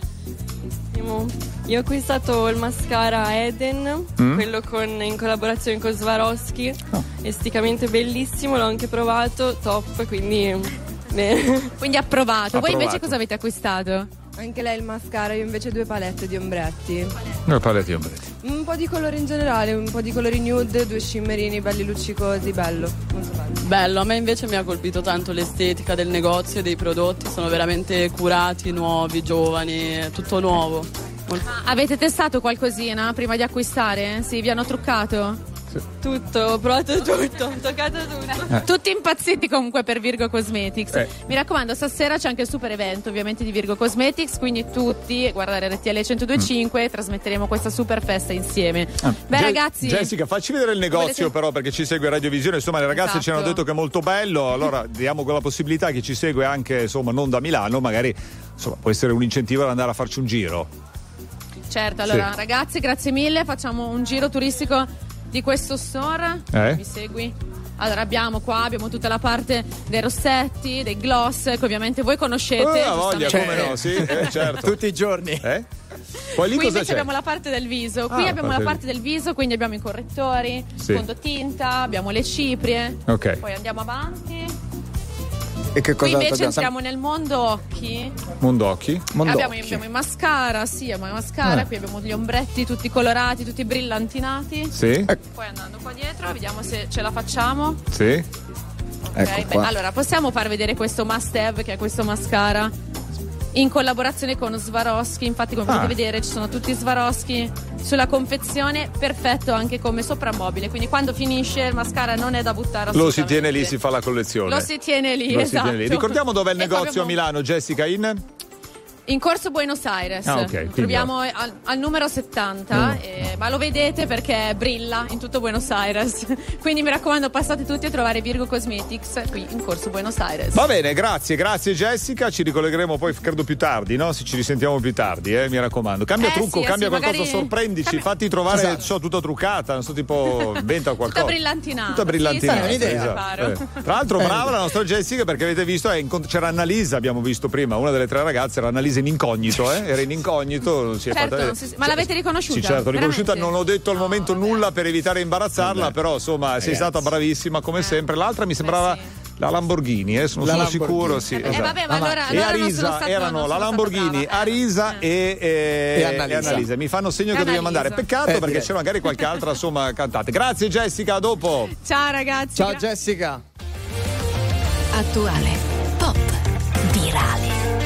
Io ho acquistato il mascara Eden, Mm. quello con- in collaborazione con Swarovski, Oh. esteticamente bellissimo, l'ho anche provato, top, quindi... Quindi approvato. Voi invece Approvato. cosa avete acquistato? Anche lei il mascara, io invece due palette di ombretti. No, paletti, ombretti. Un po' di colore in generale, un po' di colori nude, due shimmerini belli luccicosi, bello, molto bello. Bello, a me invece mi ha colpito tanto l'estetica del negozio e dei prodotti, sono veramente curati, nuovi, giovani, tutto nuovo. Molto- Avete testato qualcosina prima di acquistare? Sì, vi hanno truccato? Tutto, ho provato tutto, ho <laughs> toccato tutto. Tutti impazziti comunque per Virgo Cosmetics. Eh. Mi raccomando, stasera c'è anche il super evento ovviamente di Virgo Cosmetics, quindi tutti guardare RTL 1025 e trasmetteremo questa super festa insieme. Beh Je- ragazzi, Jessica, facci vedere il negozio Volete- però perché ci segue Radiovisione, insomma le ragazze Esatto. ci hanno detto che è molto bello, allora <laughs> diamo quella possibilità a chi ci segue anche insomma non da Milano, magari insomma, può essere un incentivo ad andare a farci un giro. certo, allora Sì. ragazzi, grazie mille, facciamo un giro turistico di questo store. Eh? Mi segui? Allora abbiamo qua, abbiamo tutta la parte dei rossetti, dei gloss, che ovviamente voi conoscete. Eh, ha voglia, come no, sì, eh, <laughs> certo. Tutti i giorni. Eh? Poi lì Qui cosa invece c'è? abbiamo la parte del viso. Qui Ah, abbiamo parte la del- parte del viso, quindi abbiamo i correttori, Sì. fondotinta, abbiamo le ciprie. Ok. Poi andiamo avanti. E che Qui cosa invece dobbiamo entriamo nel mondo occhi. Mondocchi? Abbiamo, abbiamo i mascara, sì, abbiamo i mascara, Eh. qui abbiamo gli ombretti tutti colorati, tutti brillantinati. Sì. Poi andando qua dietro, vediamo se ce la facciamo. Sì. Ok, Ecco beh, allora possiamo far vedere questo must have che è questo mascara in collaborazione con Swarovski. Infatti, come potete Ah. vedere, ci sono tutti Swarovski sulla confezione, perfetto anche come soprammobile. Quindi, quando finisce il mascara non è da buttare Lo si tiene lì, si fa la collezione. Lo si tiene lì, Lo si esatto. tiene lì. Ricordiamo dov'è il E negozio a Milano, Jessica In? In corso Buenos Aires. Ah, ok, quindi- Troviamo al, al numero 70, Mm. eh, ma lo vedete perché brilla in tutto Buenos Aires. <laughs> Quindi mi raccomando, passate tutti a trovare Virgo Cosmetics qui in corso Buenos Aires. Va bene, grazie, grazie Jessica. Ci ricollegheremo poi, credo più tardi, no? Se ci risentiamo più tardi, eh, mi raccomando. Cambia Eh, trucco, sì, cambia sì, qualcosa, magari- sorprendici. Fatti trovare, Esatto. so, tutta truccata, non so, tipo <laughs> venta qualcosa. Tutta brillantinata. Tutta brillantinata. Sì, esatto. preparo. Eh. Tra l'altro, Eh. brava la nostra Jessica perché avete visto, è incont- c'era Annalisa, abbiamo visto prima, una delle tre ragazze, era Annalisa in incognito, eh? era in incognito. non si è Certo, fatta- non si- ma l'avete riconosciuta? Sì, certo, riconosciuta, Veramente? non ho detto al momento nulla per evitare di imbarazzarla, però insomma sei stata bravissima come sempre. L'altra mi sembrava la Lamborghini, eh, sono, La sono Lamborghini. sicuro, sì. Eh, esatto. vabbè, ma allora- e allora Arisa stato- erano la Lamborghini, Arisa e, e, E Annalisa. Mi fanno segno che dobbiamo Annalisa. andare. Peccato Eh, perché direi. c'è magari qualche altra insomma cantante. Grazie Jessica, a dopo. Ciao ragazzi. Ciao Jessica. Attuale,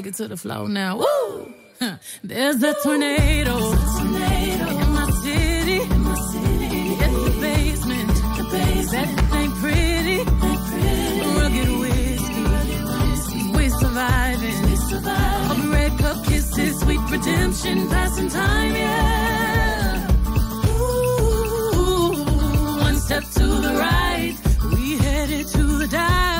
Take it to the floor now. Woo! There's a tornado. In my city. It's the basement. That ain't pretty. Rugged whiskey. We surviving. Red cup kisses, sweet redemption, passing time, yeah. Ooh, one step to the right. We headed to the dive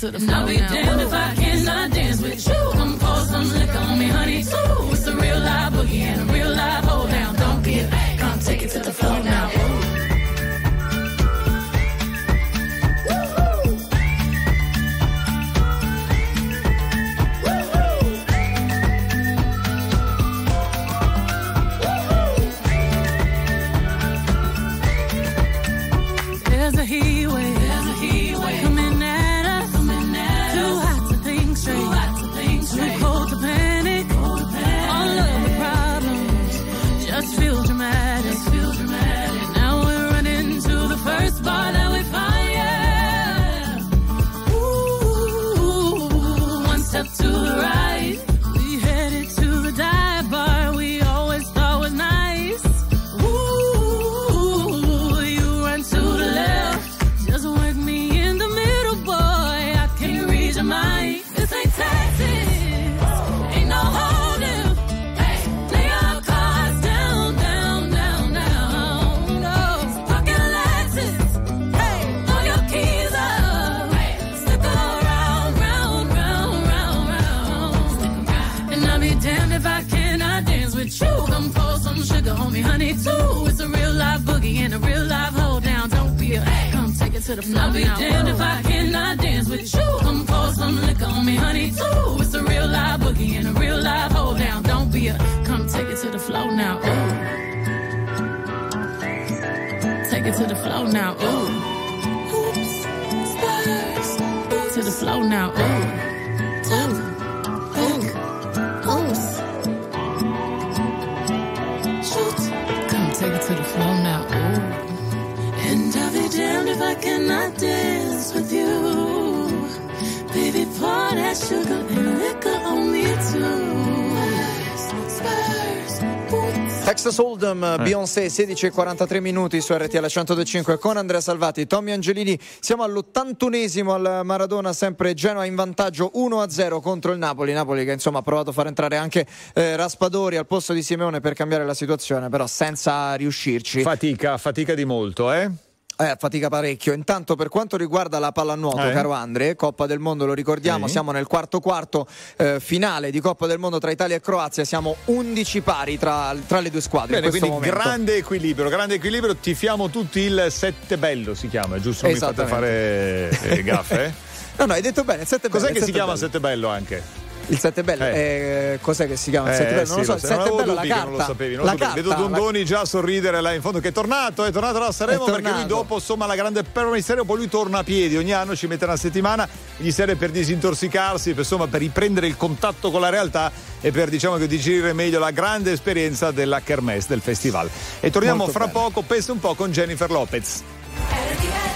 to the floor. I'll be now. damned if I cannot dance with you. Come pour some liquor on me, honey, too. It's a real live boogie and a real live Hold'em, Eh. Beyoncé, 16 e 43 minuti su RTL 105 con Andrea Salvati, Tommy Angelini. Siamo all'81esimo al Maradona, sempre Genoa in vantaggio 1-0 contro il Napoli. Napoli che insomma ha provato a far entrare anche eh, Raspadori al posto di Simeone per cambiare la situazione, però senza riuscirci. Fatica, fatica di molto, eh? Eh, fatica parecchio. Intanto, per quanto riguarda la pallanuoto, Eh. caro Andre, Coppa del Mondo, lo ricordiamo, Sì. siamo nel quarto quarto eh, finale di Coppa del Mondo tra Italia e Croazia. Siamo 11 pari tra, tra le due squadre. Bene, quindi momento. grande equilibrio, grande equilibrio, tifiamo tutti il sette bello si chiama, giusto? Non mi fate fare eh, gaffe? eh? <laughs> No, no, hai detto bene. Il sette Cos'è bello, che il si chiama bello. sette bello anche? Il 7 bello, eh, cos'è che si chiama il 7 bello? Non lo so, il sì, 7 avevo bello la dubbi che carta. non lo sapevi, non la lo sapevi. carta, Vedo la- Dondoni già sorridere là in fondo che è tornato, è tornato da Sanremo È perché lui tornato. dopo insomma la grande per mistero poi lui torna a piedi, ogni anno ci mette una settimana, gli serve per disintossicarsi, per, insomma per riprendere il contatto con la realtà e per diciamo che digerire meglio la grande esperienza della Kermesse del festival. E torniamo Molto fra bene. poco, penso un po' con Jennifer Lopez. RTL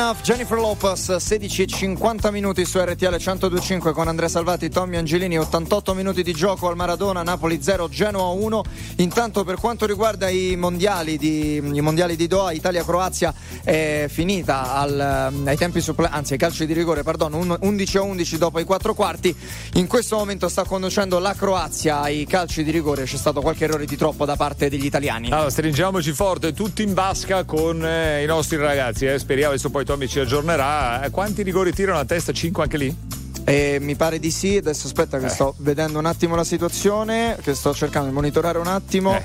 Enough, Jennifer Lopez, 16 e 50 minuti su RTL 1025 con Andrea Salvati, Tommy Angelini, 88 minuti di gioco al Maradona, Napoli 0, Genoa 1. Intanto per quanto riguarda i mondiali di, i mondiali di Doha, Italia-Croazia è finita al- ai tempi supple- anzi ai calci di rigore, perdono, un- 11 a 11 dopo i quattro quarti. In questo momento sta conducendo la Croazia ai calci di rigore, c'è stato qualche errore di troppo da parte degli italiani. Allora, stringiamoci forte, tutti in basca con eh, i nostri ragazzi. Eh. Speriamo, adesso poi Tommy ci aggiornerà. Eh, quanti rigori tirano a testa? 5 anche lì? Eh, mi pare di sì, adesso aspetta che Eh. sto vedendo un attimo la situazione, che sto cercando di monitorare un attimo.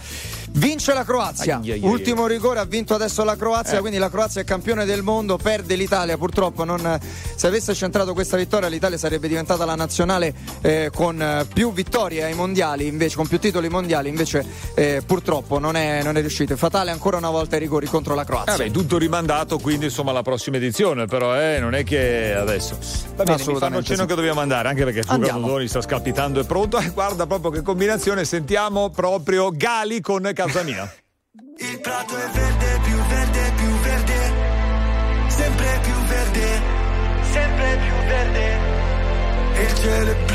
Vince la Croazia, Ai, ai, ai. ultimo rigore ha vinto adesso la Croazia, Eh. quindi la Croazia è campione del mondo, perde l'Italia purtroppo, non- se avesse centrato questa vittoria l'Italia sarebbe diventata la nazionale eh, con eh, più vittorie ai mondiali, invece, con più titoli mondiali, invece eh, purtroppo non è, non è riuscito, è fatale ancora una volta i rigori contro la Croazia. Vabbè, tutto rimandato, quindi insomma alla prossima edizione, però eh, non è che adesso. Va bene, mi fanno Assolutamente cenno sì. che dobbiamo andare, anche perché Fuga sta scalpitando, è pronto. E <laughs> guarda proprio che combinazione, sentiamo proprio Gali con casa mia. Il prato è verde, più verde, più verde. Sempre più verde, sempre più verde. Il cielo è blu,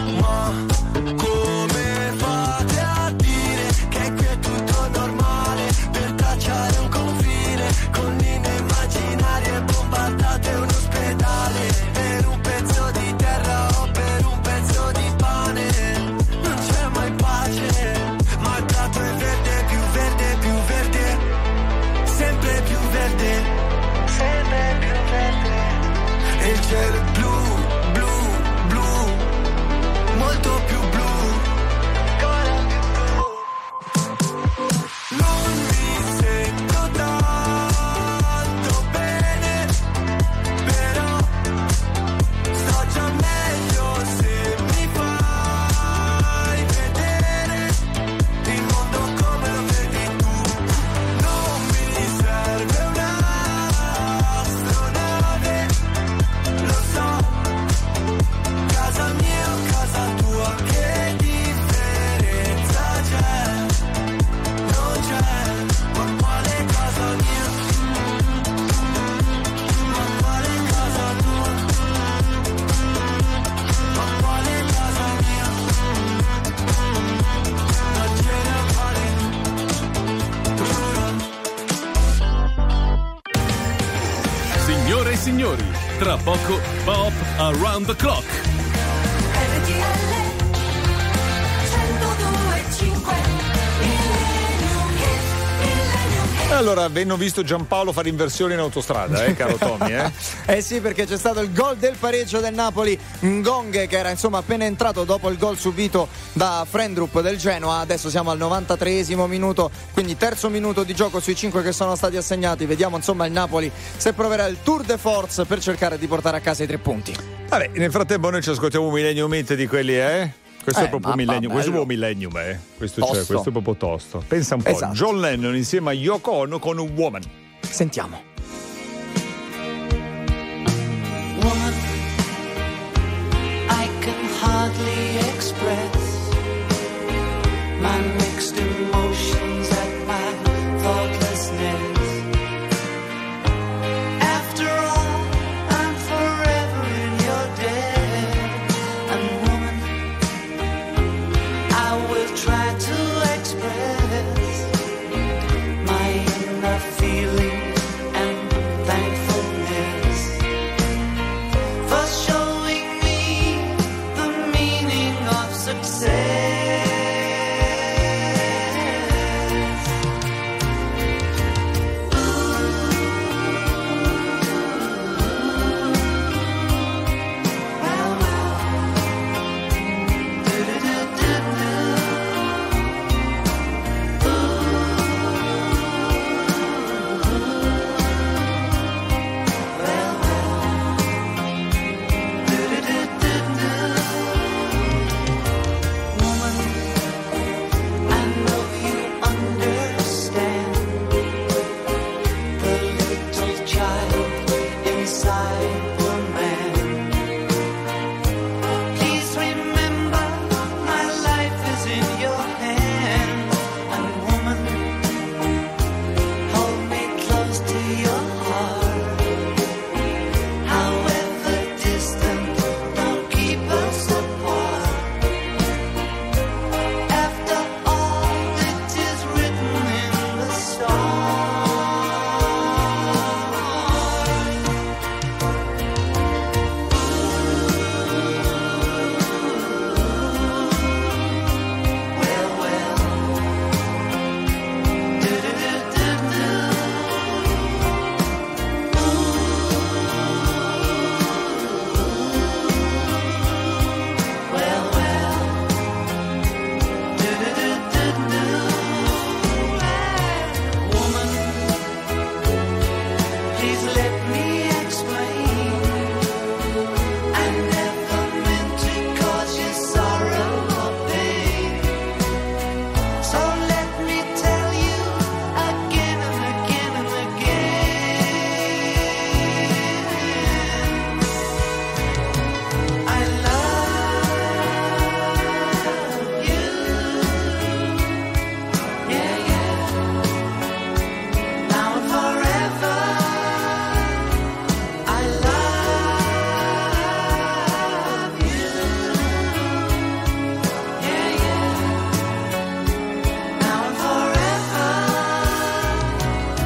Avendo visto Giampaolo fare inversione in autostrada, eh, caro Tommy, eh? <laughs> Eh sì, perché c'è stato il gol del pareggio del Napoli, Ngonghe che era insomma appena entrato dopo il gol subito da Frendrup del Genoa. Adesso siamo al 93esimo minuto, quindi terzo minuto di gioco sui cinque che sono stati assegnati. Vediamo insomma il Napoli se proverà il tour de force per cercare di portare a casa i tre punti. Vabbè, nel frattempo noi ci ascoltiamo un Millennium Hit di quelli, eh? Questo Eh, è proprio millennium, questo è proprio millennium, eh? Questo, c'è, questo è proprio tosto. Pensa un po', Esatto. John Lennon insieme a Yoko Ono con un woman. Sentiamo. Woman, I can hardly express my mixed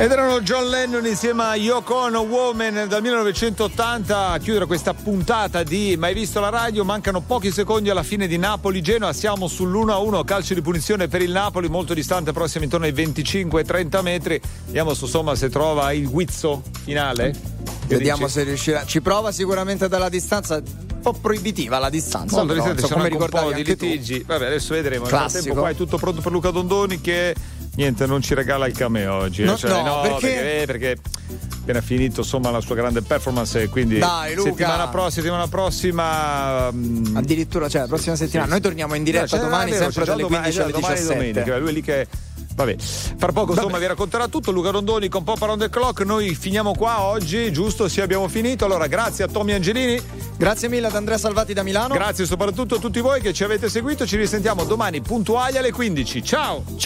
Ed erano John Lennon insieme a Yoko Ono Woman dal 1980 a chiudere questa puntata di Mai visto la radio. Mancano pochi secondi alla fine di Napoli-Genoa. Siamo sull'1-1, calcio di punizione per il Napoli, molto distante, prossimo intorno ai 25-30 metri. Vediamo su insomma se trova il guizzo finale. Che Vediamo dici? se riuscirà. Ci prova sicuramente dalla distanza. Un po' proibitiva la distanza. Molto però, distante, ci come anche ricordavi di anche tu. litigi. Vabbè, adesso vedremo. Nel Classico. frattempo qua è tutto pronto per Luca Dondoni che niente, non ci regala il cameo oggi. eh. No, Cioè, no, perché? perché, eh, perché appena finito insomma la sua grande performance e quindi Dai, Luca. settimana prossima, settimana prossima mm, Addirittura, cioè, la prossima settimana. Noi torniamo in diretta No, c'è- domani, vero, sempre già dalle domani- 15 alle eh, domani 17. domenica, lui è lì che Vabbè, fra poco insomma vi racconterà tutto Luca Rondoni con Pop Around the Clock. Noi finiamo qua oggi, giusto? Sì, abbiamo finito. Allora, grazie a Tommy Angelini. Grazie mille ad Andrea Salvati da Milano. Grazie soprattutto a tutti voi che ci avete seguito. Ci risentiamo domani puntuali alle 15. Ciao! Ciao!